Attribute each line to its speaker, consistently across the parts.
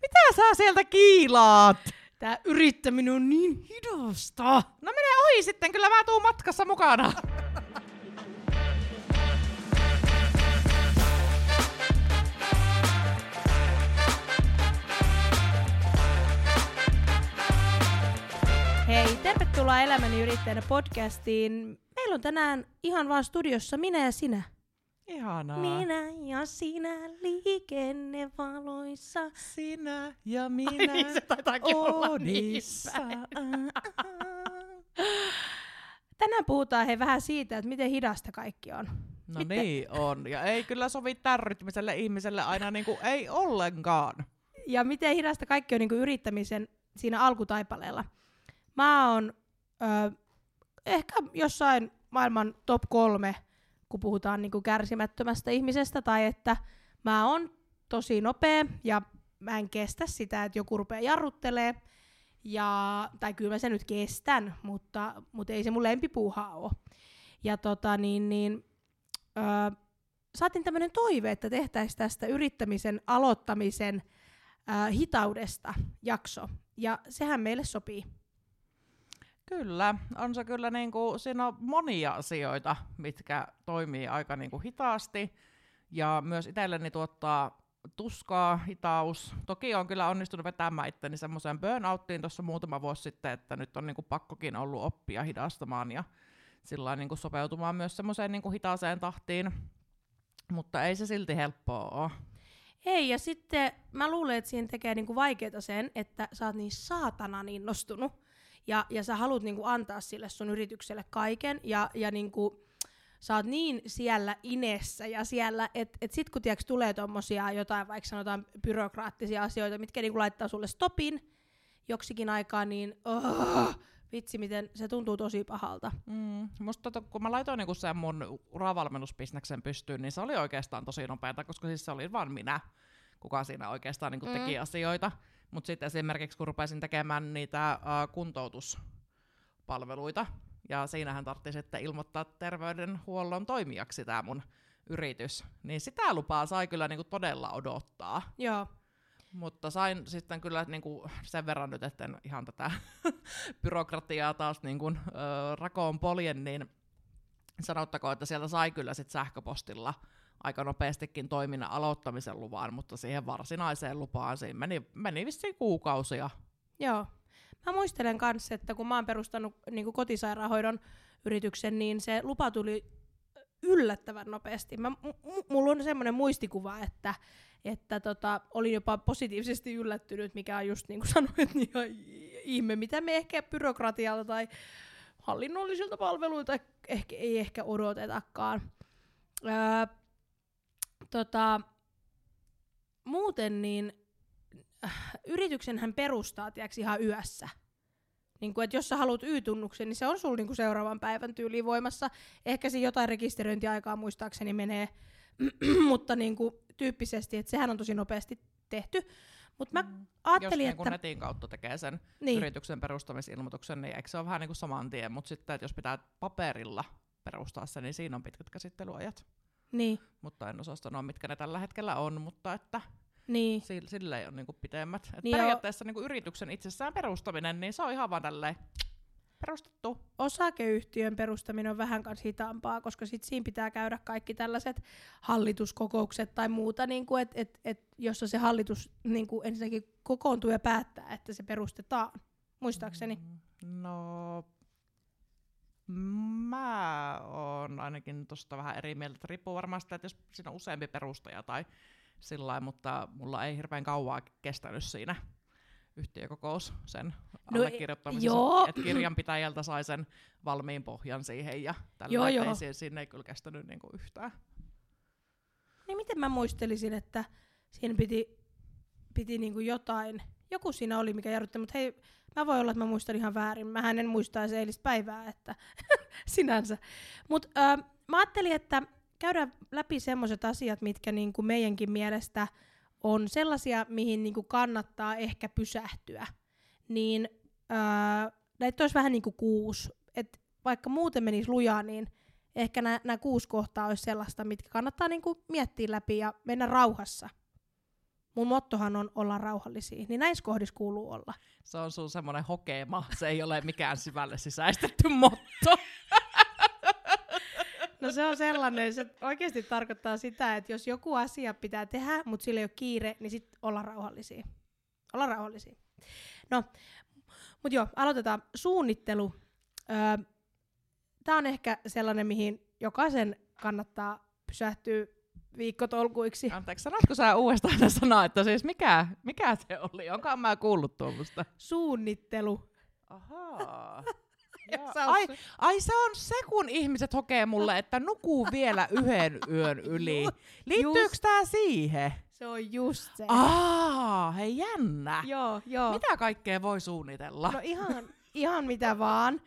Speaker 1: Mitä sä sieltä kiilaat?
Speaker 2: Tää yrittäminen on niin hidasta.
Speaker 1: No mene ohi sitten, kyllä mä tuun matkassa mukana.
Speaker 2: Hei, tervetuloa Elämäni yrittäjänä podcastiin. Meillä on tänään ihan vaan studiossa minä ja sinä.
Speaker 1: Ihanaa.
Speaker 2: Minä ja sinä liikennevaloissa.
Speaker 1: Sinä ja
Speaker 2: Ai
Speaker 1: minä
Speaker 2: niin, se niin
Speaker 1: Odissa.
Speaker 2: päin. Tänään puhutaan he vähän siitä, että miten hidasta kaikki on.
Speaker 1: No
Speaker 2: Miten?
Speaker 1: niin on. Ja ei kyllä sovi tärrytmiselle ihmiselle aina niinku, ei ollenkaan.
Speaker 2: Ja miten hidasta kaikki on niin kuin yrittämisen siinä alkutaipaleella. Mä oon ö, ehkä jossain maailman top kolme, kun puhutaan niin kuin kärsimättömästä ihmisestä, tai että mä oon tosi nopea ja mä en kestä sitä, että joku rupeaa jarruttelee. Ja, tai kyllä mä sen nyt kestän, mutta, mutta ei se mun lempipuuha ole. Ja tota niin, niin ö, saatiin tämmöinen toive, että tehtäisiin tästä yrittämisen aloittamisen äh, hitaudesta jakso. Ja sehän meille sopii.
Speaker 1: Kyllä, on se kyllä niinku, siinä on monia asioita, mitkä toimii aika niinku hitaasti. Ja myös itselleni tuottaa tuskaa, hitaus. Toki on kyllä onnistunut vetämään itteni semmoiseen burnouttiin tuossa muutama vuosi sitten, että nyt on niinku pakkokin ollut oppia hidastamaan ja sillä niinku sopeutumaan myös semmoiseen niinku hitaaseen tahtiin. Mutta ei se silti helppoa ole.
Speaker 2: Ei, ja sitten mä luulen, että siihen tekee niinku vaikeaa sen, että sä oot niin saatanan innostunut. Ja, ja sä haluat niinku antaa sille sun yritykselle kaiken. Ja, ja niinku, sä oot niin siellä inessä ja siellä, että et sit kun tiiäks, tulee tommosia jotain, vaikka sanotaan byrokraattisia asioita, mitkä niinku laittaa sulle stopin joksikin aikaa, niin oh, vitsi, miten se tuntuu tosi pahalta.
Speaker 1: Mm, musta tota, kun mä laitoin niinku sen mun uravalmennusbisneksen pystyyn, niin se oli oikeastaan tosi nopeata, koska siis se oli vain minä, kuka siinä oikeastaan niinku teki
Speaker 2: Mm.
Speaker 1: asioita. Mutta sitten esimerkiksi kun rupesin tekemään niitä uh, kuntoutuspalveluita, ja siinähän tarvitsi sitten ilmoittaa terveydenhuollon toimijaksi tämä mun yritys, niin sitä lupaa sai kyllä niinku todella odottaa.
Speaker 2: Joo.
Speaker 1: Mutta sain sitten kyllä niinku sen verran nyt, että en ihan tätä byrokratiaa taas niinku, ö, rakoon poljen, niin sanottakoon, että sieltä sai kyllä sit sähköpostilla aika nopeastikin toiminnan aloittamisen luvan, mutta siihen varsinaiseen lupaan siinä meni, meni vissiin kuukausia.
Speaker 2: Joo. Mä muistelen kanssa, että kun mä oon perustanut niin kotisairaanhoidon yrityksen, niin se lupa tuli yllättävän nopeasti. Mä, m- mulla on semmoinen muistikuva, että, että tota, olin jopa positiivisesti yllättynyt, mikä on just niin kuin sanoit, niin ihan ihme, mitä me ehkä byrokratialta tai hallinnollisilta palveluilta ehkä, ei ehkä odotetakaan. Öö, tota, muuten niin äh, yrityksenhän perustaa tiiäks, ihan yössä. Niin kuin, että jos sä haluat Y-tunnuksen, niin se on sulla niin seuraavan päivän tyyliin voimassa. Ehkä siinä jotain rekisteröintiaikaa muistaakseni menee, mutta niin kuin, tyyppisesti, että sehän on tosi nopeasti tehty. Mutta mä
Speaker 1: Jos
Speaker 2: ajattelin,
Speaker 1: niinku
Speaker 2: että...
Speaker 1: netin kautta tekee sen
Speaker 2: Niin,
Speaker 1: yrityksen perustamisilmoituksen, niin eikö se ole vähän niin kuin saman tien, mutta sitten että jos pitää paperilla perustaa se, niin siinä on pitkät käsittelyajat.
Speaker 2: Niin,
Speaker 1: Mutta en osaa sanoa, mitkä ne tällä hetkellä on, mutta että
Speaker 2: niin.
Speaker 1: sille, sille on niinku pitemmät. Et
Speaker 2: Niin
Speaker 1: periaatteessa niinku yrityksen itsessään perustaminen, niin se on ihan vaan tälleen perustettu.
Speaker 2: osakeyhtiön perustaminen on vähän kans hitaampaa, koska sit siinä pitää käydä kaikki tällaiset hallituskokoukset tai muuta, niin kuin et, et, et, jossa se hallitus niin kuin ensinnäkin kokoontuu ja päättää, että se perustetaan. Muistaakseni.
Speaker 1: No, mä oon ainakin tuosta vähän eri mieltä. että Riippuu varmaan sitä, että jos siinä on useampi perustaja tai sillä mutta mulla ei hirveän kauaa kestänyt siinä yhtiökokous sen
Speaker 2: No,
Speaker 1: allekirjoittamisessa.
Speaker 2: joo.
Speaker 1: Että kirjanpitäjältä sai sen valmiin pohjan siihen ja tällä
Speaker 2: Joo,
Speaker 1: joo, ei, siinä, ei kyllä kestänyt niinku yhtään.
Speaker 2: Niin miten mä muistelisin, että siinä piti, piti niin kuin jotain, joku siinä oli, mikä jarrutti, mutta hei, mä voi olla, että mä muistan ihan väärin. Mähän en muista edes eilistä päivää, että sinänsä. Mutta mä ajattelin, että käydään läpi semmoiset asiat, mitkä niin kuin meidänkin mielestä on sellaisia, mihin niin kuin kannattaa ehkä pysähtyä. Niin öö, näitä olisi vähän niin kuin kuusi. Et vaikka muuten menisi lujaa, niin ehkä nämä kuusi kohtaa olisi sellaista, mitkä kannattaa niinku miettiä läpi ja mennä rauhassa. Mun mottohan on olla rauhallisia, niin näissä kohdissa kuuluu olla.
Speaker 1: Se on sun semmoinen hokema, se ei ole mikään syvälle sisäistetty motto.
Speaker 2: No se on sellainen, se oikeasti tarkoittaa sitä, että jos joku asia pitää tehdä, mutta sillä ei ole kiire, niin sitten olla rauhallisia. Olla rauhallisia. No, mutta joo, aloitetaan. Suunnittelu. Öö, Tämä on ehkä sellainen, mihin jokaisen kannattaa pysähtyä viikkotolkuiksi.
Speaker 1: Anteeksi, sanotko sä uudestaan ne sanaa, että siis mikä, mikä se oli? Onkaan mä kuullut tuommoista?
Speaker 2: Suunnittelu.
Speaker 1: Ahaa. Ai, ai se on se, kun ihmiset hokee mulle, että nukuu vielä yhden yön yli. Liittyykö tää siihen?
Speaker 2: Se on just se.
Speaker 1: Aa, hei jännä.
Speaker 2: Joo, joo.
Speaker 1: Mitä kaikkea voi suunnitella?
Speaker 2: No ihan, ihan mitä vaan.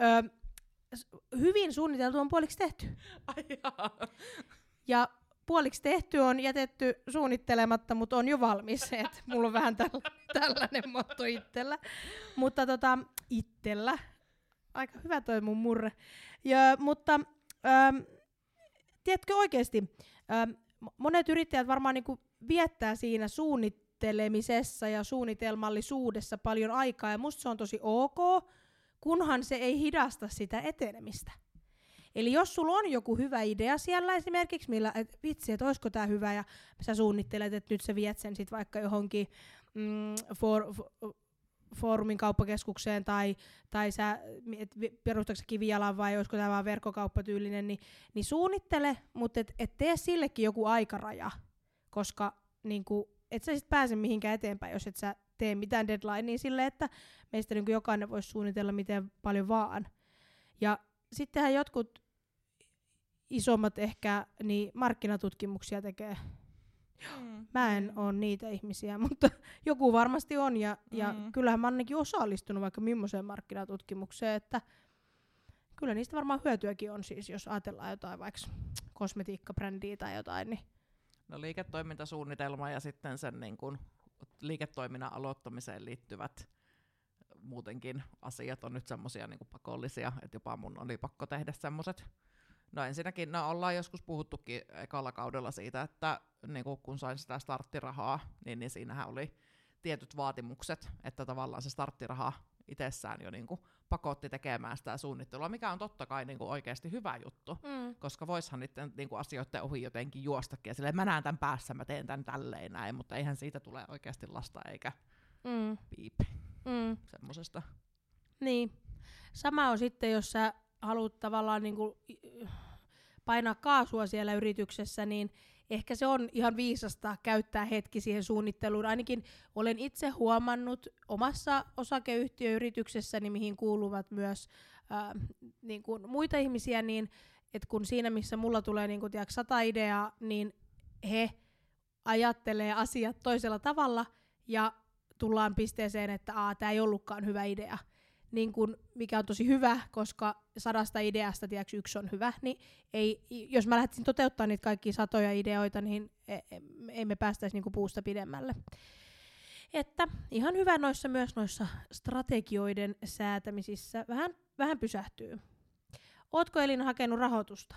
Speaker 2: Ö, hyvin suunniteltu on puoliksi tehty.
Speaker 1: Ai jaa.
Speaker 2: Ja puoliksi tehty on jätetty suunnittelematta, mutta on jo valmis. Et mulla on vähän tällä, tällainen motto itsellä. Mutta tota, itsellä. Aika hyvä toi mun murre. Ja, mutta äm, tiedätkö oikeasti, äm, monet yrittäjät varmaan niinku viettää siinä suunnittelemisessa ja suunnitelmallisuudessa paljon aikaa. Ja musta se on tosi ok, kunhan se ei hidasta sitä etenemistä. Eli jos sulla on joku hyvä idea siellä esimerkiksi, millä, et vitsi, että olisiko tämä hyvä, ja sä suunnittelet, että nyt sä viet sen sit vaikka johonkin mm, for, for, foorumin kauppakeskukseen, tai, tai sä perustatko sä kivijalan vai olisiko tämä vaan verkkokauppatyylinen, niin, niin suunnittele, mutta et, et tee sillekin joku aikaraja, koska niinku, et sä sit pääse mihinkään eteenpäin, jos et sä tee mitään deadlinea sille, että meistä niinku jokainen voisi suunnitella miten paljon vaan. Ja sittenhän jotkut isommat ehkä niin markkinatutkimuksia tekee.
Speaker 1: Mm.
Speaker 2: Mä en ole niitä ihmisiä, mutta joku varmasti on. Ja, ja
Speaker 1: Mm.
Speaker 2: kyllähän mä ainakin osallistunut vaikka millaiseen markkinatutkimukseen, että kyllä niistä varmaan hyötyäkin on siis, jos ajatellaan jotain vaikka kosmetiikkabrändiä tai jotain, niin
Speaker 1: No liiketoimintasuunnitelma ja sitten sen niin kuin, liiketoiminnan aloittamiseen liittyvät muutenkin asiat on nyt semmoisia niin pakollisia, että jopa mun oli pakko tehdä semmoiset. No ensinnäkin, no ollaan joskus puhuttukin ekalla kaudella siitä, että niin kun sain sitä starttirahaa, niin, niin siinähän oli tietyt vaatimukset, että tavallaan se starttiraha itsessään jo niin kuin pakotti tekemään sitä suunnittelua, mikä on totta kai niin kuin oikeasti hyvä juttu
Speaker 2: mm.
Speaker 1: koska voishan niiden niinku, asioiden ohi jotenkin juostakin, ja silleen, mä näen tämän päässä, mä teen tämän tälleen näin, mutta eihän siitä tule oikeasti lasta eikä
Speaker 2: Mm.
Speaker 1: piipi
Speaker 2: Mm.
Speaker 1: semmosesta.
Speaker 2: Niin. Sama on sitten, jos sä haluat tavallaan niinku i- painaa kaasua siellä yrityksessä, niin ehkä se on ihan viisasta käyttää hetki siihen suunnitteluun. Ainakin olen itse huomannut omassa osakeyhtiöyrityksessäni, mihin kuuluvat myös ää, niin kuin muita ihmisiä, niin että kun siinä, missä mulla tulee niin kuin, tiedätkö, sata ideaa, niin he ajattelee asiat toisella tavalla ja tullaan pisteeseen, että tämä ei ollutkaan hyvä idea. Niin kun, mikä on tosi hyvä, koska sadasta ideasta tiedätkö, yksi on hyvä, niin ei, jos mä lähtisin toteuttamaan niitä kaikkia satoja ideoita, niin e- e- ei me päästäisi niinku puusta pidemmälle. Että ihan hyvä noissa myös noissa strategioiden säätämisissä vähän, vähän pysähtyy. Ootko Elina hakenut rahoitusta?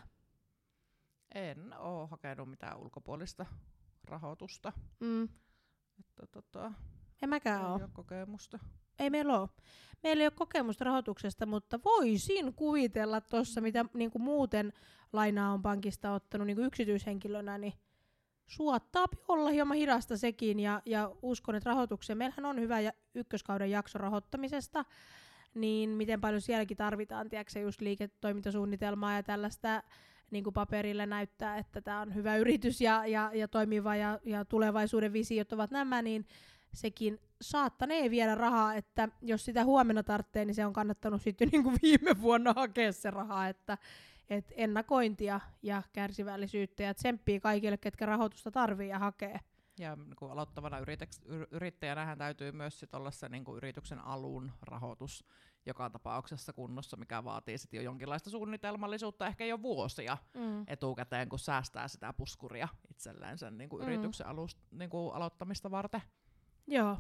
Speaker 1: En oo hakenut mitään ulkopuolista rahoitusta.
Speaker 2: Mm.
Speaker 1: Että tota,
Speaker 2: En mäkään
Speaker 1: ei
Speaker 2: ole.
Speaker 1: ole kokemusta.
Speaker 2: Ei meillä ole. Meillä ei ole kokemusta rahoituksesta, mutta voisin kuvitella tuossa, mitä niin kuin muuten lainaa on pankista ottanut niin kuin yksityishenkilönä, niin suottaa olla hieman hidasta sekin. Ja, ja uskon, että rahoitukseen, meillähän on hyvä ja ykköskauden jakso rahoittamisesta, niin miten paljon sielläkin tarvitaan, tiedätkö, just liiketoimintasuunnitelmaa ja tällaista niin kuin paperille näyttää, että tämä on hyvä yritys ja, ja, ja toimiva ja, ja tulevaisuuden visiot ovat nämä, niin sekin saattanee viedä rahaa, että jos sitä huomenna tarvitsee, niin se on kannattanut sitten niin kuin viime vuonna hakea se raha, että et ennakointia ja kärsivällisyyttä ja tsemppiä kaikille, ketkä rahoitusta tarvii ja hakee.
Speaker 1: Ja niin aloittavana yritäks- yr- yrittäjänähän täytyy myös sit olla se niin kuin yrityksen alun rahoitus joka tapauksessa kunnossa, mikä vaatii sit jo jonkinlaista suunnitelmallisuutta ehkä jo vuosia
Speaker 2: Mm.
Speaker 1: etukäteen, kun säästää sitä puskuria itselleen sen niin kuin
Speaker 2: Mm.
Speaker 1: yrityksen alust, niin kuin aloittamista varten.
Speaker 2: Joo,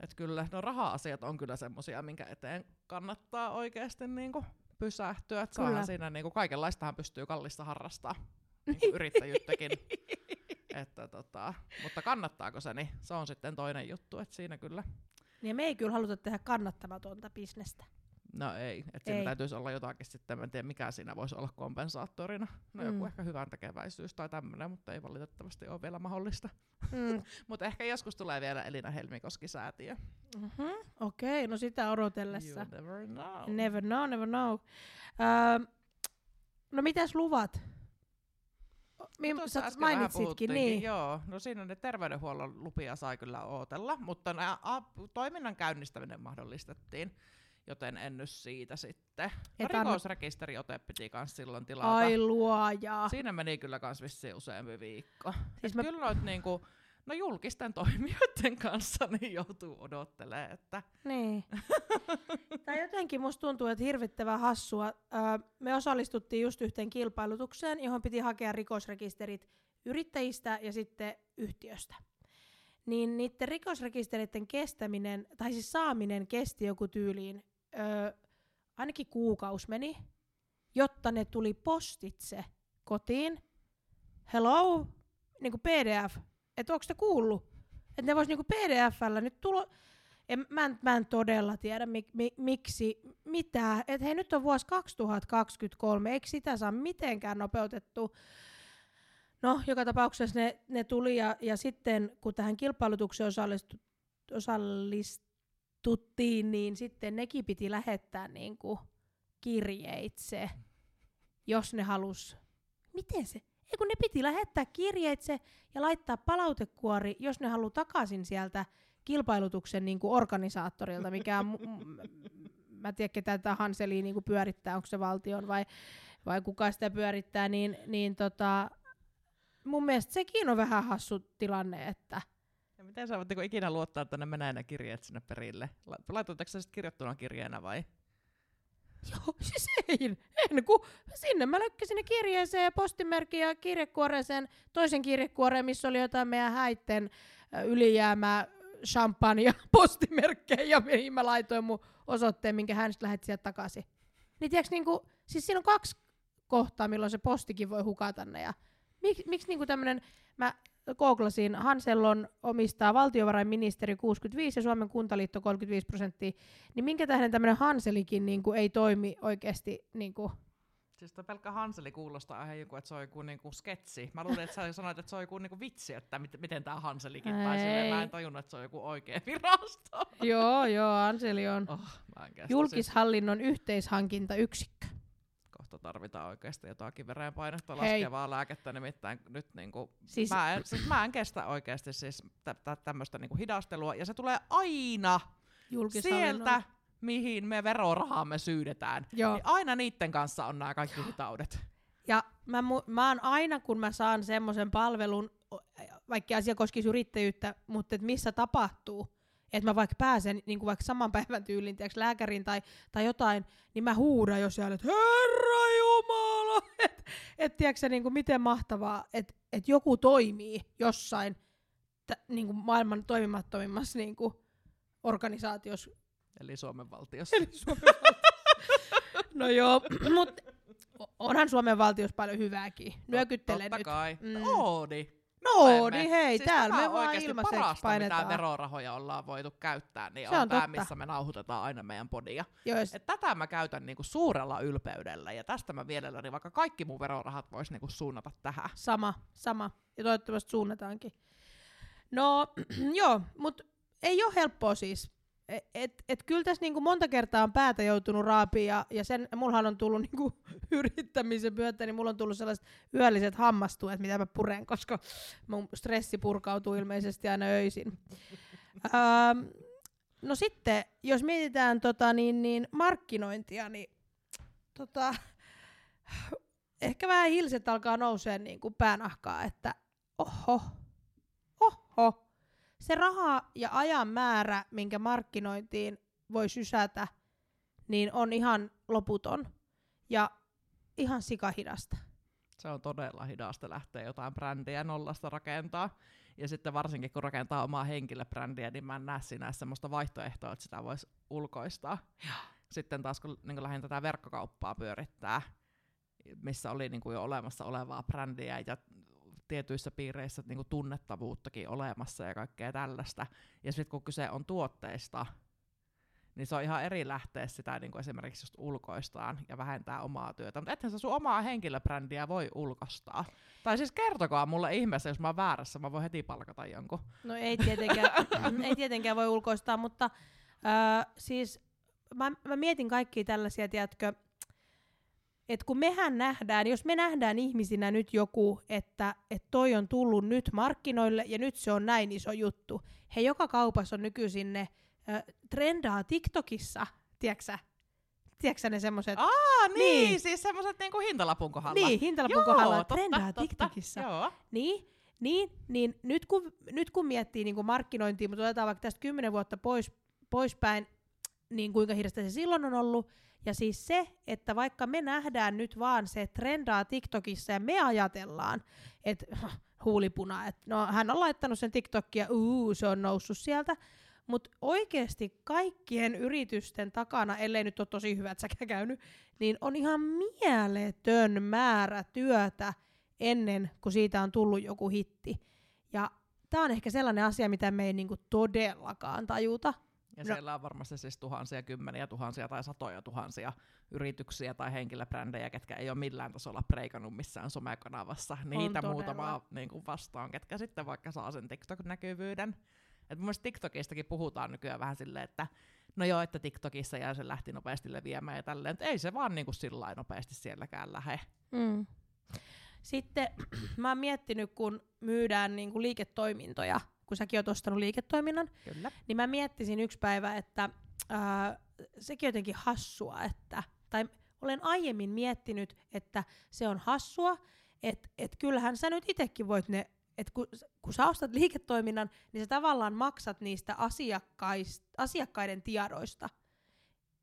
Speaker 1: Et kyllä, no raha-asiat on kyllä semmosia, minkä eteen kannattaa oikeasti niinku pysähtyä. Että
Speaker 2: Kyllä.
Speaker 1: siinä niinku kaikenlaistahan pystyy kallista harrastaa, niinku yrittäjyyttäkin. että tota, mutta kannattaako se, niin se on sitten toinen juttu. Että siinä kyllä,
Speaker 2: Niin me ei kyllä haluta tehdä kannattamatonta bisnestä.
Speaker 1: No ei, että siinä
Speaker 2: Ei.
Speaker 1: täytyisi olla jotakin sitten, mä en tiedä mikä siinä voisi olla kompensaattorina. No joku
Speaker 2: Mm.
Speaker 1: ehkä hyvän tekeväisyys tai tämmöinen, mutta ei valitettavasti ole vielä mahdollista.
Speaker 2: Mm.
Speaker 1: Mutta ehkä joskus tulee vielä Elina Helmikoski-säätiö.
Speaker 2: Mm-hmm. Okei, no sitä odotellessa.
Speaker 1: You never know.
Speaker 2: Never know, never know. Öö, no mitäs luvat? Mi-
Speaker 1: Tuossa
Speaker 2: sä mainitsitkin, niin.
Speaker 1: Joo, no siinä ne terveydenhuollon lupia sai kyllä ootella, mutta nää, a, toiminnan käynnistäminen mahdollistettiin, joten en nyt siitä sitten. No,
Speaker 2: Et anna-
Speaker 1: rikosrekisteriote piti kans silloin tilata.
Speaker 2: Ai luoja.
Speaker 1: Siinä meni kyllä kans vissiin useampi viikko.
Speaker 2: Siis
Speaker 1: Et
Speaker 2: mä-
Speaker 1: Kyllä noit niinku, no julkisten toimijoiden kanssa niin joutuu odottelemaan, että
Speaker 2: Niin. Tai jotenkin musta tuntuu, että hirvittävän hassua. Öö, me osallistuttiin just yhteen kilpailutukseen, johon piti hakea rikosrekisterit yrittäjistä ja sitten yhtiöstä. Niin niiden rikosrekisteritten kestäminen, tai siis saaminen kesti joku tyyliin, öö, ainakin kuukaus meni, jotta ne tuli postitse kotiin. Hello? Niinku PDF. Että onko te kuullut? Että ne vois niinku PDFllä nyt tulo... En, mä, en, mä en todella tiedä mik, mi, miksi, mitä. Että hei nyt on vuosi 2023, eikö sitä saa mitenkään nopeutettu? No, joka tapauksessa ne, ne tuli ja, ja sitten kun tähän kilpailutukseen osallistu, osallistuttiin, niin sitten nekin piti lähettää niinku kirjeitse, jos ne halus. Miten se? Ei kun ne piti lähettää kirjeitse ja laittaa palautekuori, jos ne haluaa takaisin sieltä kilpailutuksen niin kuin organisaattorilta, mikä on, mä en tiedä ketä tätä Hanseliä niin kuin pyörittää, onko se valtion vai, vai kuka sitä pyörittää, niin, niin tota, mun mielestä sekin on vähän hassu tilanne, että
Speaker 1: miten sä voit niinku ikinä luottaa, että ne menee ne kirjeet sinne perille? La- Laitoitteko sä sitten kirjoittuna kirjeenä vai?
Speaker 2: Joo, siis ei, en, kun sinne mä lökkäsin ne kirjeeseen ja postimerkin ja kirjekuoreeseen, toisen kirjekuoreen, missä oli jotain meidän häitten ylijäämää, champagne ja postimerkkejä, ja mihin mä laitoin mun osoitteen, minkä hän sitten lähetti sieltä takaisin. Niin tiiäks, niinku, siis siinä on kaksi kohtaa, milloin se postikin voi hukata ne. Ja mik, miksi niinku tämmönen, mä googlasin, Hansellon omistaa valtiovarainministeri 65 ja Suomen kuntaliitto 35 prosenttia, niin minkä tähden tämmöinen Hanselikin niinku ei toimi oikeasti niinku,
Speaker 1: Siis toi pelkkä Hanseli kuulostaa ihan joku, että se on joku niinku sketsi. Mä luulin, että sä sanoit, että se on joku niinku vitsi, että mit, miten tämä Hanselikin. Tai silleen, mä
Speaker 2: Ei.
Speaker 1: en tajunnut, että se on joku oikea virasto.
Speaker 2: Joo, joo, Hanseli on
Speaker 1: Oh, kestä. Siis
Speaker 2: julkishallinnon yhteishankintayksikkö.
Speaker 1: Kohta tarvitaan oikeasti jotakin verenpainetta
Speaker 2: Hei.
Speaker 1: laskevaa lääkettä, nimittäin nyt niinku,
Speaker 2: Siis-
Speaker 1: siis, mä, en, siis mä en kestä oikeasti siis tä, tä, tämmöistä niinku hidastelua, ja se tulee aina sieltä, mihin me verorahamme syydetään.
Speaker 2: Joo.
Speaker 1: Niin aina niiden kanssa on nämä kaikki hitaudet.
Speaker 2: Ja mä, mu- mä oon aina, kun mä saan semmoisen palvelun, vaikka asia koskisi yrittäjyyttä, mutta et missä tapahtuu, että mä vaikka pääsen niin kuin vaikka saman päivän tyylin tiiäks, lääkäriin tai, tai jotain, niin mä huudan jo siellä, että Herra Jumala! Että et, tiiäks, niin kuin miten mahtavaa, että et joku toimii jossain t- niin kuin maailman toimimattomimmassa niin kuin organisaatiossa.
Speaker 1: Eli Suomen valtiossa.
Speaker 2: Eli Suomen valtiossa. No joo, mutta onhan Suomen valtiossa paljon hyvääkin. Nyökyttele
Speaker 1: Totta
Speaker 2: nyt.
Speaker 1: kai.
Speaker 2: Mm.
Speaker 1: Mm. Oodi.
Speaker 2: No
Speaker 1: Olemme.
Speaker 2: niin hei,
Speaker 1: siis
Speaker 2: täällä me vaan ilmaiseksi
Speaker 1: parasta,
Speaker 2: painetaan.
Speaker 1: mitä verorahoja ollaan voitu käyttää, niin
Speaker 2: Se
Speaker 1: on,
Speaker 2: on
Speaker 1: tämä, missä me nauhoitetaan aina meidän podia.
Speaker 2: Joo, ja s-
Speaker 1: Et tätä mä käytän niinku suurella ylpeydellä, ja tästä mä mielelläni, vaikka kaikki mun verorahat vois niinku suunnata tähän.
Speaker 2: sama, sama. Ja toivottavasti suunnataankin. No joo, mutta ei ole helppoa siis. Et, et, kyllä tässä niinku monta kertaa on päätä joutunut raapiin ja, ja sen, mullahan on tullut niinku yrittämisen myötä, niin mulla on tullut sellaiset yölliset hammastuet, mitä mä puren, koska mun stressi purkautuu ilmeisesti aina öisin. ähm, no sitten, jos mietitään tota, niin, niin markkinointia, niin tota, ehkä vähän hilset alkaa nousee niin kuin päänahkaa, että oho, oho, se raha ja ajan määrä, minkä markkinointiin voi sysätä, niin on ihan loputon ja ihan sikahidasta.
Speaker 1: Se on todella hidasta lähteä jotain brändiä nollasta rakentaa. Ja sitten varsinkin kun rakentaa omaa henkilöbrändiä, niin mä en näe siinä semmoista vaihtoehtoa, että sitä voisi ulkoistaa. sitten taas kun niin lähdin tätä verkkokauppaa pyörittää, missä oli niin kuin jo olemassa olevaa brändiä ja tietyissä piireissä niin kuin tunnettavuuttakin olemassa ja kaikkea tällaista. Ja sitten kun kyse on tuotteista, niin se on ihan eri lähteä sitä niin kuin esimerkiksi just ulkoistaan ja vähentää omaa työtä. Mutta ethän sä sun omaa henkilöbrändiä voi ulkostaa. Tai siis kertokaa mulle ihmeessä, jos mä oon väärässä, mä voin heti palkata jonkun.
Speaker 2: No ei tietenkään, ei tietenkään voi ulkoistaa, mutta äh, siis mä, mä mietin kaikkia tällaisia, tiedätkö, että kun mehän nähdään, jos me nähdään ihmisinä nyt joku, että, että toi on tullut nyt markkinoille ja nyt se on näin iso juttu. He joka kaupassa on nykyisin ne äh, trendaa TikTokissa, tiedätkö Tiedätkö ne semmoset?
Speaker 1: Aa, niin, niin. siis semmoset niinku hintalapun kohdalla.
Speaker 2: Niin, hintalapun Joo, kohdalla totta, trendaa totta, TikTokissa. Joo. Niin, niin, niin nyt kun, nyt kun miettii niin kuin markkinointia, mutta otetaan vaikka tästä kymmenen vuotta pois, poispäin, niin kuinka hidasta se silloin on ollut. Ja siis se, että vaikka me nähdään nyt vaan se trendaa TikTokissa ja me ajatellaan, että huulipuna, että no hän on laittanut sen TikTokia, uu, se on noussut sieltä, mutta oikeasti kaikkien yritysten takana, ellei nyt ole tosi hyvät säkä käynyt, niin on ihan mieletön määrä työtä ennen kuin siitä on tullut joku hitti. Ja tämä on ehkä sellainen asia, mitä me ei niinku todellakaan tajuta.
Speaker 1: Ja no. siellä on varmasti siis tuhansia, kymmeniä tuhansia tai satoja tuhansia yrityksiä tai henkilöbrändejä, ketkä ei ole millään tasolla preikannut missään somekanavassa. Niitä muutamaa niin kuin vastaan, ketkä sitten vaikka saa sen TikTok-näkyvyyden. Et mun mielestä TikTokistakin puhutaan nykyään vähän silleen, että no joo, että TikTokissa ja se lähti nopeasti leviämään ja tälleen, että ei se vaan niin kuin sillä nopeasti sielläkään lähe. Mm.
Speaker 2: Sitten mä oon miettinyt, kun myydään niin kuin liiketoimintoja, kun säkin oot ostanut liiketoiminnan,
Speaker 1: Kyllä.
Speaker 2: niin mä miettisin yksi päivä, että ää, sekin jotenkin hassua, että, tai olen aiemmin miettinyt, että se on hassua, että et kyllähän sä nyt itsekin voit ne, että kun, kun sä ostat liiketoiminnan, niin sä tavallaan maksat niistä asiakkaiden tiedoista.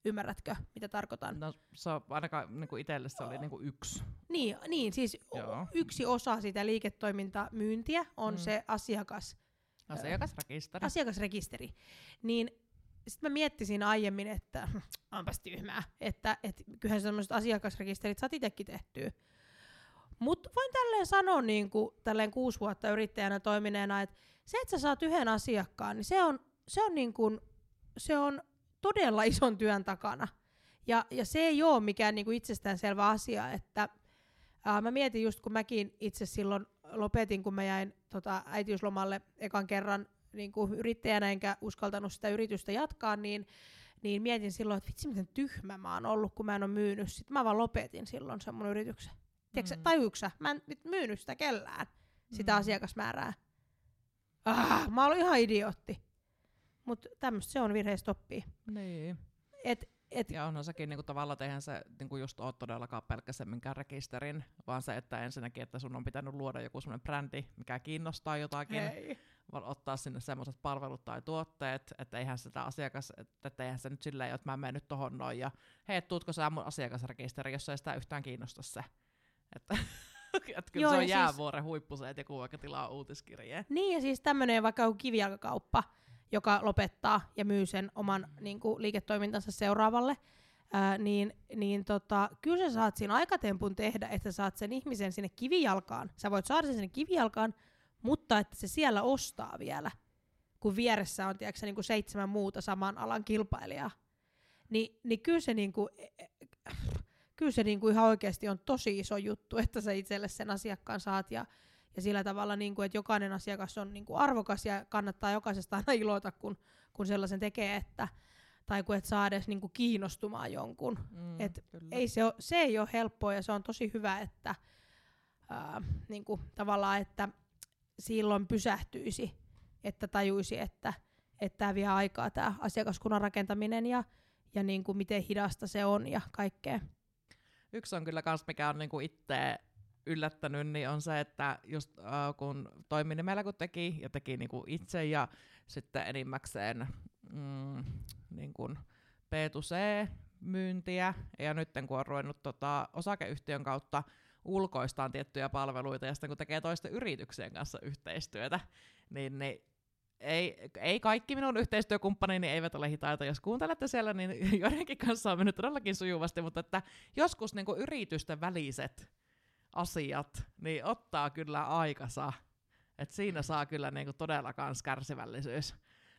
Speaker 2: Ymmärrätkö, mitä tarkoitan?
Speaker 1: No, se on ainakaan niin kuin itselle se oli niin kuin yksi.
Speaker 2: Niin, niin siis Joo. yksi osa sitä liiketoimintamyyntiä on mm. se asiakas.
Speaker 1: Asiakasrekisteri.
Speaker 2: Asiakasrekisteri. Niin sitten mä miettisin aiemmin, että onpas tyhmää, että et, kyllähän sellaiset asiakasrekisterit saat itsekin tehtyä. Mutta voin tälleen sanoa niin kuin, tälleen kuusi vuotta yrittäjänä toimineena, että se, että sä saat yhden asiakkaan, niin se on, se on, niin kuin, se on todella ison työn takana. Ja, ja se ei ole mikään niin kuin itsestäänselvä asia, että ää, mä mietin just, kun mäkin itse silloin lopetin, kun mä jäin tota, äitiyslomalle ekan kerran niin kuin yrittäjänä, enkä uskaltanut sitä yritystä jatkaa, niin, niin mietin silloin, että vitsi miten tyhmä mä oon ollut, kun mä en ole myynyt. Sitten mä vaan lopetin silloin sen mun yrityksen. Tiedätkö, mm. tajuuksä? Mä en nyt myynyt sitä kellään, sitä mm. asiakasmäärää. Ah, mä olin ihan idiootti. Mutta tämmöistä se on virheistä oppii.
Speaker 1: Niin.
Speaker 2: Et, et,
Speaker 1: ja onhan sekin niinku tavallaan, eihän se niinku just ole todellakaan pelkästään minkään rekisterin, vaan se, että ensinnäkin, että sun on pitänyt luoda joku semmoinen brändi, mikä kiinnostaa jotakin, Hei. ottaa sinne semmoiset palvelut tai tuotteet, että eihän sitä asiakas, että eihän se nyt silleen, että mä menen nyt tohon noin ja hei, tuutko sä mun asiakasrekisteri, jos ei sitä yhtään kiinnosta se. Että että kyllä Joo, se on siis- jäävuoren siis... huippu se, että joku vaikka tilaa uutiskirjeen.
Speaker 2: Niin, ja siis tämmöinen vaikka kivijalkakauppa, joka lopettaa ja myy sen oman niin kuin, liiketoimintansa seuraavalle, ää, niin, niin tota, kyllä sä saat siinä aikatempun tehdä, että sä saat sen ihmisen sinne kivijalkaan. Sä voit saada sen sinne kivijalkaan, mutta että se siellä ostaa vielä, kun vieressä on tiedätkö, niin kuin seitsemän muuta saman alan kilpailijaa. Ni, niin kyllä se, niin kuin, e, e, kyllä se niin kuin ihan oikeasti on tosi iso juttu, että sä itselle sen asiakkaan saat ja ja sillä tavalla, niin kuin, että jokainen asiakas on niin kuin arvokas ja kannattaa jokaisesta aina ilota, kun, kun sellaisen tekee, että, tai kun et saa edes niin kuin kiinnostumaan jonkun. Mm, et ei se, ole, se ei ole helppoa ja se on tosi hyvä, että ää, niin kuin, tavallaan, että silloin pysähtyisi, että tajuisi, että tämä vie aikaa tämä asiakaskunnan rakentaminen ja, ja niin kuin miten hidasta se on ja kaikkea.
Speaker 1: Yksi on kyllä kans, mikä on niinku itse yllättänyt, niin on se, että just äh, kun toimi nimellä kun teki ja teki niinku itse ja sitten enimmäkseen mm, niin kuin B2C-myyntiä ja nyt kun on ruvennut tota, osakeyhtiön kautta ulkoistaan tiettyjä palveluita ja sitten kun tekee toisten yrityksien kanssa yhteistyötä, niin, niin ei, ei kaikki minun yhteistyökumppanini eivät ole hitaita. Jos kuuntelette siellä, niin joidenkin kanssa on mennyt todellakin sujuvasti, mutta että joskus niin kuin yritysten väliset asiat niin ottaa kyllä aikansa. Et siinä saa kyllä niin kuin todella kans kärsivällisyys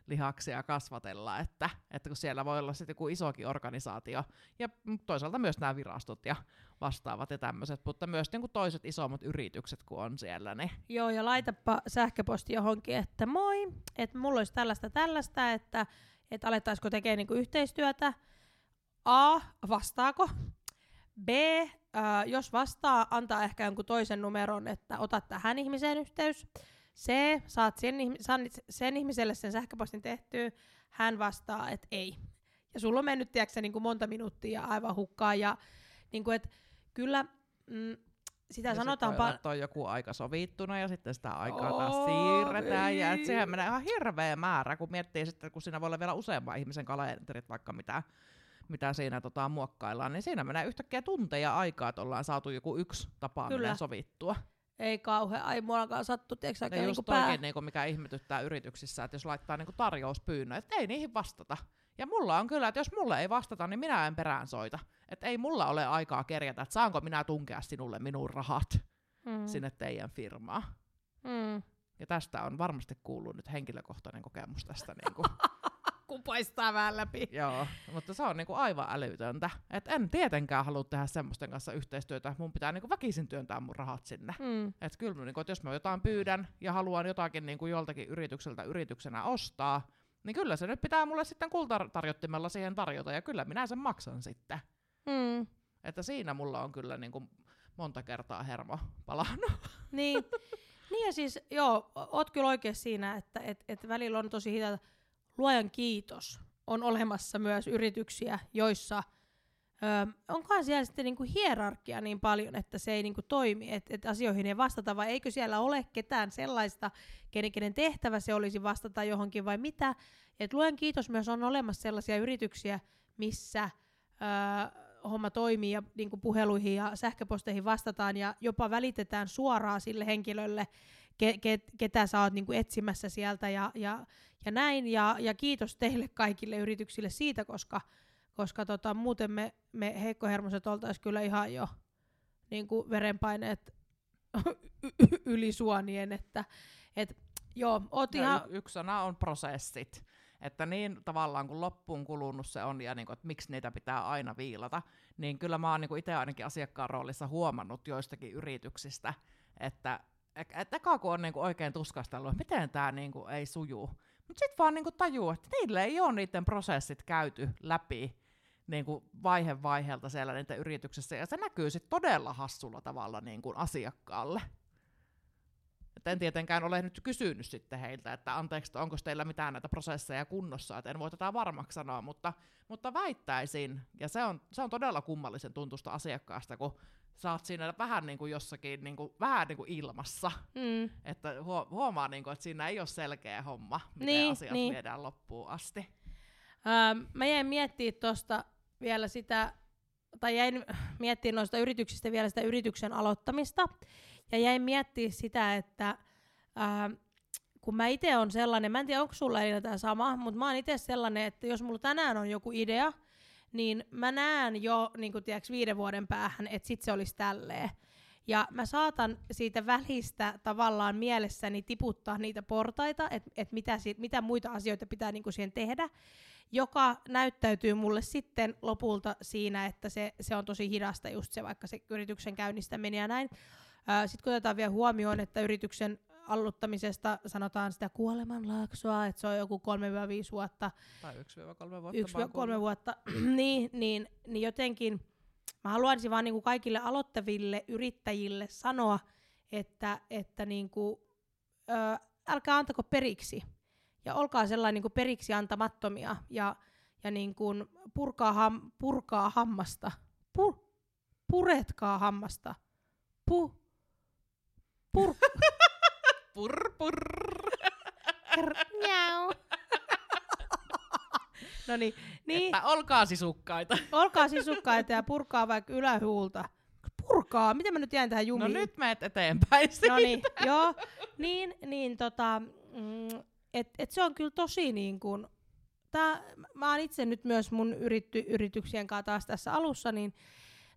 Speaker 1: lihaksia kasvatella, että, että kun siellä voi olla sitten joku isokin organisaatio, ja toisaalta myös nämä virastot ja vastaavat ja tämmöiset, mutta myös niin kuin toiset isommat yritykset, kun on siellä. Niin.
Speaker 2: Joo, ja laitapa sähköposti johonkin, että moi, että mulla olisi tällaista tällaista, että, että alettaisiko tekemään niinku yhteistyötä. A, vastaako? B, äh, jos vastaa, antaa ehkä jonkun toisen numeron, että ota tähän ihmiseen yhteys. C, saat sen, sen ihmiselle sen sähköpostin tehtyä, hän vastaa, että ei. Ja sulla on mennyt, tiedätkö, niin kuin monta minuuttia aivan hukkaa. Ja niin kuin, että kyllä mm, sitä
Speaker 1: ja
Speaker 2: sanotaan
Speaker 1: paljon. Että on joku aika sovittuna ja sitten sitä aikaa taas siirretään. Ei. Ja et sehän menee ihan hirveä määrä, kun miettii sitten, kun siinä voi olla vielä useamman ihmisen kalenterit vaikka mitä, mitä siinä tota, muokkaillaan, niin siinä menee yhtäkkiä tunteja aikaa, että ollaan saatu joku yksi tapaaminen Kyllä. sovittua.
Speaker 2: Ei kauhean, ai mua alkaa sattua, tiedätkö
Speaker 1: ja just niin pää... niin mikä ihmetyttää yrityksissä, että jos laittaa niin tarjouspyynnön, että ei niihin vastata. Ja mulla on kyllä, että jos mulle ei vastata, niin minä en perään soita. Että ei mulla ole aikaa kerjätä, että saanko minä tunkea sinulle minun rahat mm. sinne teidän firmaan. Mm. Ja tästä on varmasti kuullut nyt henkilökohtainen kokemus tästä. niin kuin.
Speaker 2: Kun paistaa vähän läpi.
Speaker 1: Joo, mutta se on niinku aivan älytöntä. Et en tietenkään halua tehdä semmoisten kanssa yhteistyötä. Mun pitää niinku väkisin työntää mun rahat sinne. Mm. Et kyllä, niinku, et jos mä jotain pyydän ja haluan jotakin niinku joltakin yritykseltä yrityksenä ostaa, niin kyllä se nyt pitää mulle sitten kultatarjottimella siihen tarjota, ja kyllä minä sen maksan sitten. Mm. Että siinä mulla on kyllä niin kuin monta kertaa hermo palannut.
Speaker 2: Niin. niin ja siis, joo, oot kyllä oikein siinä, että et, et välillä on tosi hitaita. Luojan kiitos. On olemassa myös yrityksiä, joissa Öö, onkohan siellä sitten niinku hierarkia niin paljon, että se ei niinku toimi, että et asioihin ei vastata, vai eikö siellä ole ketään sellaista, kenen, kenen tehtävä se olisi vastata johonkin, vai mitä? Et luen kiitos myös on olemassa sellaisia yrityksiä, missä öö, homma toimii ja niinku puheluihin ja sähköposteihin vastataan ja jopa välitetään suoraan sille henkilölle, ke, ke, ketä sä oot niinku etsimässä sieltä ja, ja, ja näin. Ja, ja kiitos teille kaikille yrityksille siitä, koska koska tota, muuten me, me heikkohermoset oltaisiin kyllä ihan jo niin kuin verenpaineet ylisuonien, että et, joo, oot
Speaker 1: ja
Speaker 2: ihan...
Speaker 1: Y- yksi sana on prosessit. Että niin tavallaan kun loppuun kulunut se on ja niin kuin, että miksi niitä pitää aina viilata, niin kyllä mä oon niin itse ainakin asiakkaan roolissa huomannut joistakin yrityksistä, että et eka kun on niinku oikein tuskastellut, että miten tämä niinku ei suju, mutta sitten vaan niinku tajuu, että niille ei ole niiden prosessit käyty läpi niin kuin vaihe vaiheelta siellä niiden yrityksessä, ja se näkyy sitten todella hassulla tavalla niin kuin asiakkaalle. Et en tietenkään ole nyt kysynyt sitten heiltä, että anteeksi, onko teillä mitään näitä prosesseja kunnossa, että en voi tätä varmaksi sanoa, mutta, mutta väittäisin, ja se on, se on todella kummallisen tuntusta asiakkaasta, kun saat siinä vähän niin kuin jossakin niin kuin, vähän niin kuin ilmassa, mm. että huomaa, niin kuin, että siinä ei ole selkeä homma, miten niin, asiat niin. viedään loppuun asti.
Speaker 2: Öö, mä jäin miettimään tuosta vielä sitä, tai jäin miettimään noista yrityksistä vielä sitä yrityksen aloittamista, ja jäin miettimään sitä, että ää, kun mä itse on sellainen, mä en tiedä onko sulla Elina tämä sama, mutta mä oon itse sellainen, että jos mulla tänään on joku idea, niin mä näen jo niin kun tiiäks, viiden vuoden päähän, että sit se olisi tälleen. Ja mä saatan siitä välistä tavallaan mielessäni tiputtaa niitä portaita, että et mitä, mitä muita asioita pitää niinku siihen tehdä joka näyttäytyy mulle sitten lopulta siinä, että se, se on tosi hidasta just se vaikka se yrityksen käynnistäminen ja näin. Sitten kun otetaan vielä huomioon, että yrityksen aloittamisesta sanotaan sitä kuolemanlaaksoa, että se on joku 3-5 vuotta.
Speaker 1: Tai 1-3 vuotta.
Speaker 2: 1-3 vuotta, niin, niin, niin jotenkin mä haluaisin vaan niinku kaikille aloittaville yrittäjille sanoa, että, että niinku, ö, älkää antako periksi ja olkaa sellainen niin kuin periksi antamattomia ja, ja niin kuin purkaa, ham, purkaa hammasta. Pur, puretkaa hammasta. Pu, pur,
Speaker 1: pur, pur.
Speaker 2: no niin, niin.
Speaker 1: Että olkaa sisukkaita.
Speaker 2: olkaa sisukkaita ja purkaa vaikka ylähuulta. Purkaa? Miten mä nyt jäin tähän jumiin?
Speaker 1: No nyt meet eteenpäin siitä.
Speaker 2: No niin, joo. Niin, niin tota, mm, et, et se on kyllä tosi niin kuin, tää, mä oon itse nyt myös mun yritty, yrityksien kanssa taas tässä alussa, niin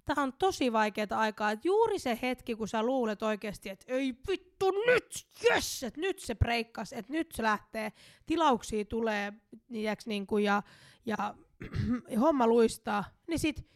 Speaker 2: tämä on tosi vaikeaa aikaa. Et juuri se hetki, kun sä luulet oikeasti, että ei vittu nyt, jes, että nyt se breikkas, että nyt se lähtee, tilauksia tulee niiäks, niin kuin, ja, ja homma luistaa, niin sit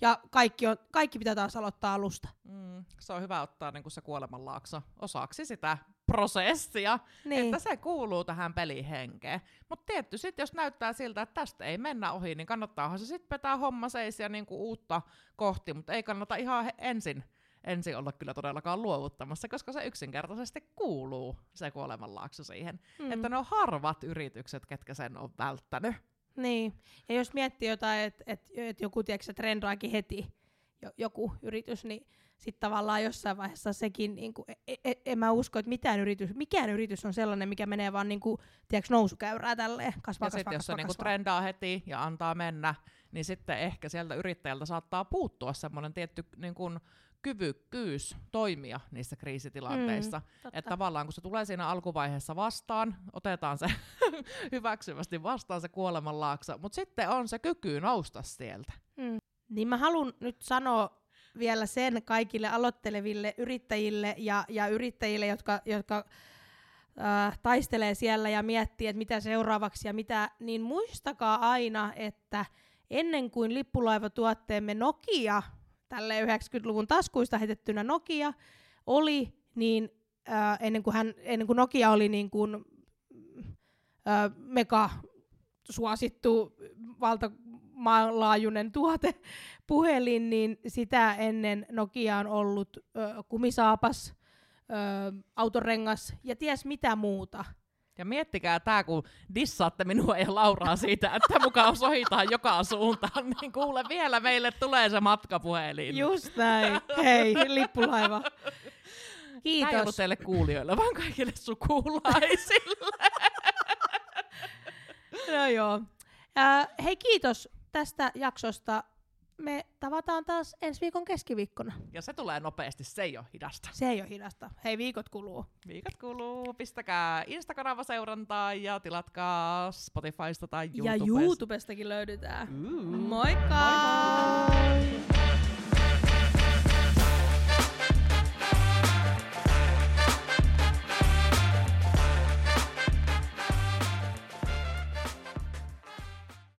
Speaker 2: ja kaikki, on, kaikki pitää taas aloittaa alusta.
Speaker 1: Mm, se on hyvä ottaa niin se kuolemanlaakso osaksi sitä prosessia, niin. että se kuuluu tähän pelihenkeen. Mutta tietty sitten, jos näyttää siltä, että tästä ei mennä ohi, niin kannattaahan se sitten vetää homma seisiä niin uutta kohti, mutta ei kannata ihan ensin ensin olla kyllä todellakaan luovuttamassa, koska se yksinkertaisesti kuuluu se kuolemanlaakso siihen. Mm. Että ne on harvat yritykset, ketkä sen on välttänyt.
Speaker 2: Niin, ja jos miettii jotain, että et, et joku tiedätkö, trendaakin heti, joku yritys, niin sitten tavallaan jossain vaiheessa sekin, niin kuin, e, e, en mä usko, että mitään yritys, mikään yritys on sellainen, mikä menee vaan niin kuin, tiedätkö, nousukäyrää tälleen, kasvaa,
Speaker 1: ja sitten jos se niin trendaa heti ja antaa mennä, niin sitten ehkä sieltä yrittäjältä saattaa puuttua semmoinen tietty niin kuin, kyvykkyys toimia niissä kriisitilanteissa. Mm, että tavallaan kun se tulee siinä alkuvaiheessa vastaan, otetaan se hyväksyvästi vastaan se kuolemanlaakso, mutta sitten on se kyky nousta sieltä.
Speaker 2: Mm. Niin mä haluan nyt sanoa vielä sen kaikille aloitteleville yrittäjille ja, ja yrittäjille, jotka, jotka äh, taistelee siellä ja miettii, että mitä seuraavaksi ja mitä, niin muistakaa aina, että ennen kuin lippulaivatuotteemme Nokia tälle 90-luvun taskuista heitettynä Nokia oli, niin äh, ennen, kuin hän, ennen kuin Nokia oli niin kuin, äh, mega suosittu valtamaailmanlaajuinen tuote puhelin, niin sitä ennen Nokia on ollut äh, kumisaapas, äh, autorengas ja ties mitä muuta.
Speaker 1: Ja miettikää tämä, kun dissaatte minua ja Lauraa siitä, että mukaan sohitaan joka suuntaan, niin kuule vielä meille tulee se matkapuhelin.
Speaker 2: Just näin. Hei, lippulaiva.
Speaker 1: Kiitos. Tämä ei ollut teille kuulijoille, vaan kaikille sukulaisille.
Speaker 2: No joo. Äh, hei, kiitos tästä jaksosta me tavataan taas ensi viikon keskiviikkona.
Speaker 1: Ja se tulee nopeasti, se ei ole hidasta.
Speaker 2: Se ei ole hidasta. Hei, viikot kuluu.
Speaker 1: Viikot kuluu. Pistäkää Instagram-seurantaa ja tilatkaa Spotifysta tai YouTubesta.
Speaker 2: Ja YouTubestakin löydetään. Mm. Moikka! Moikka!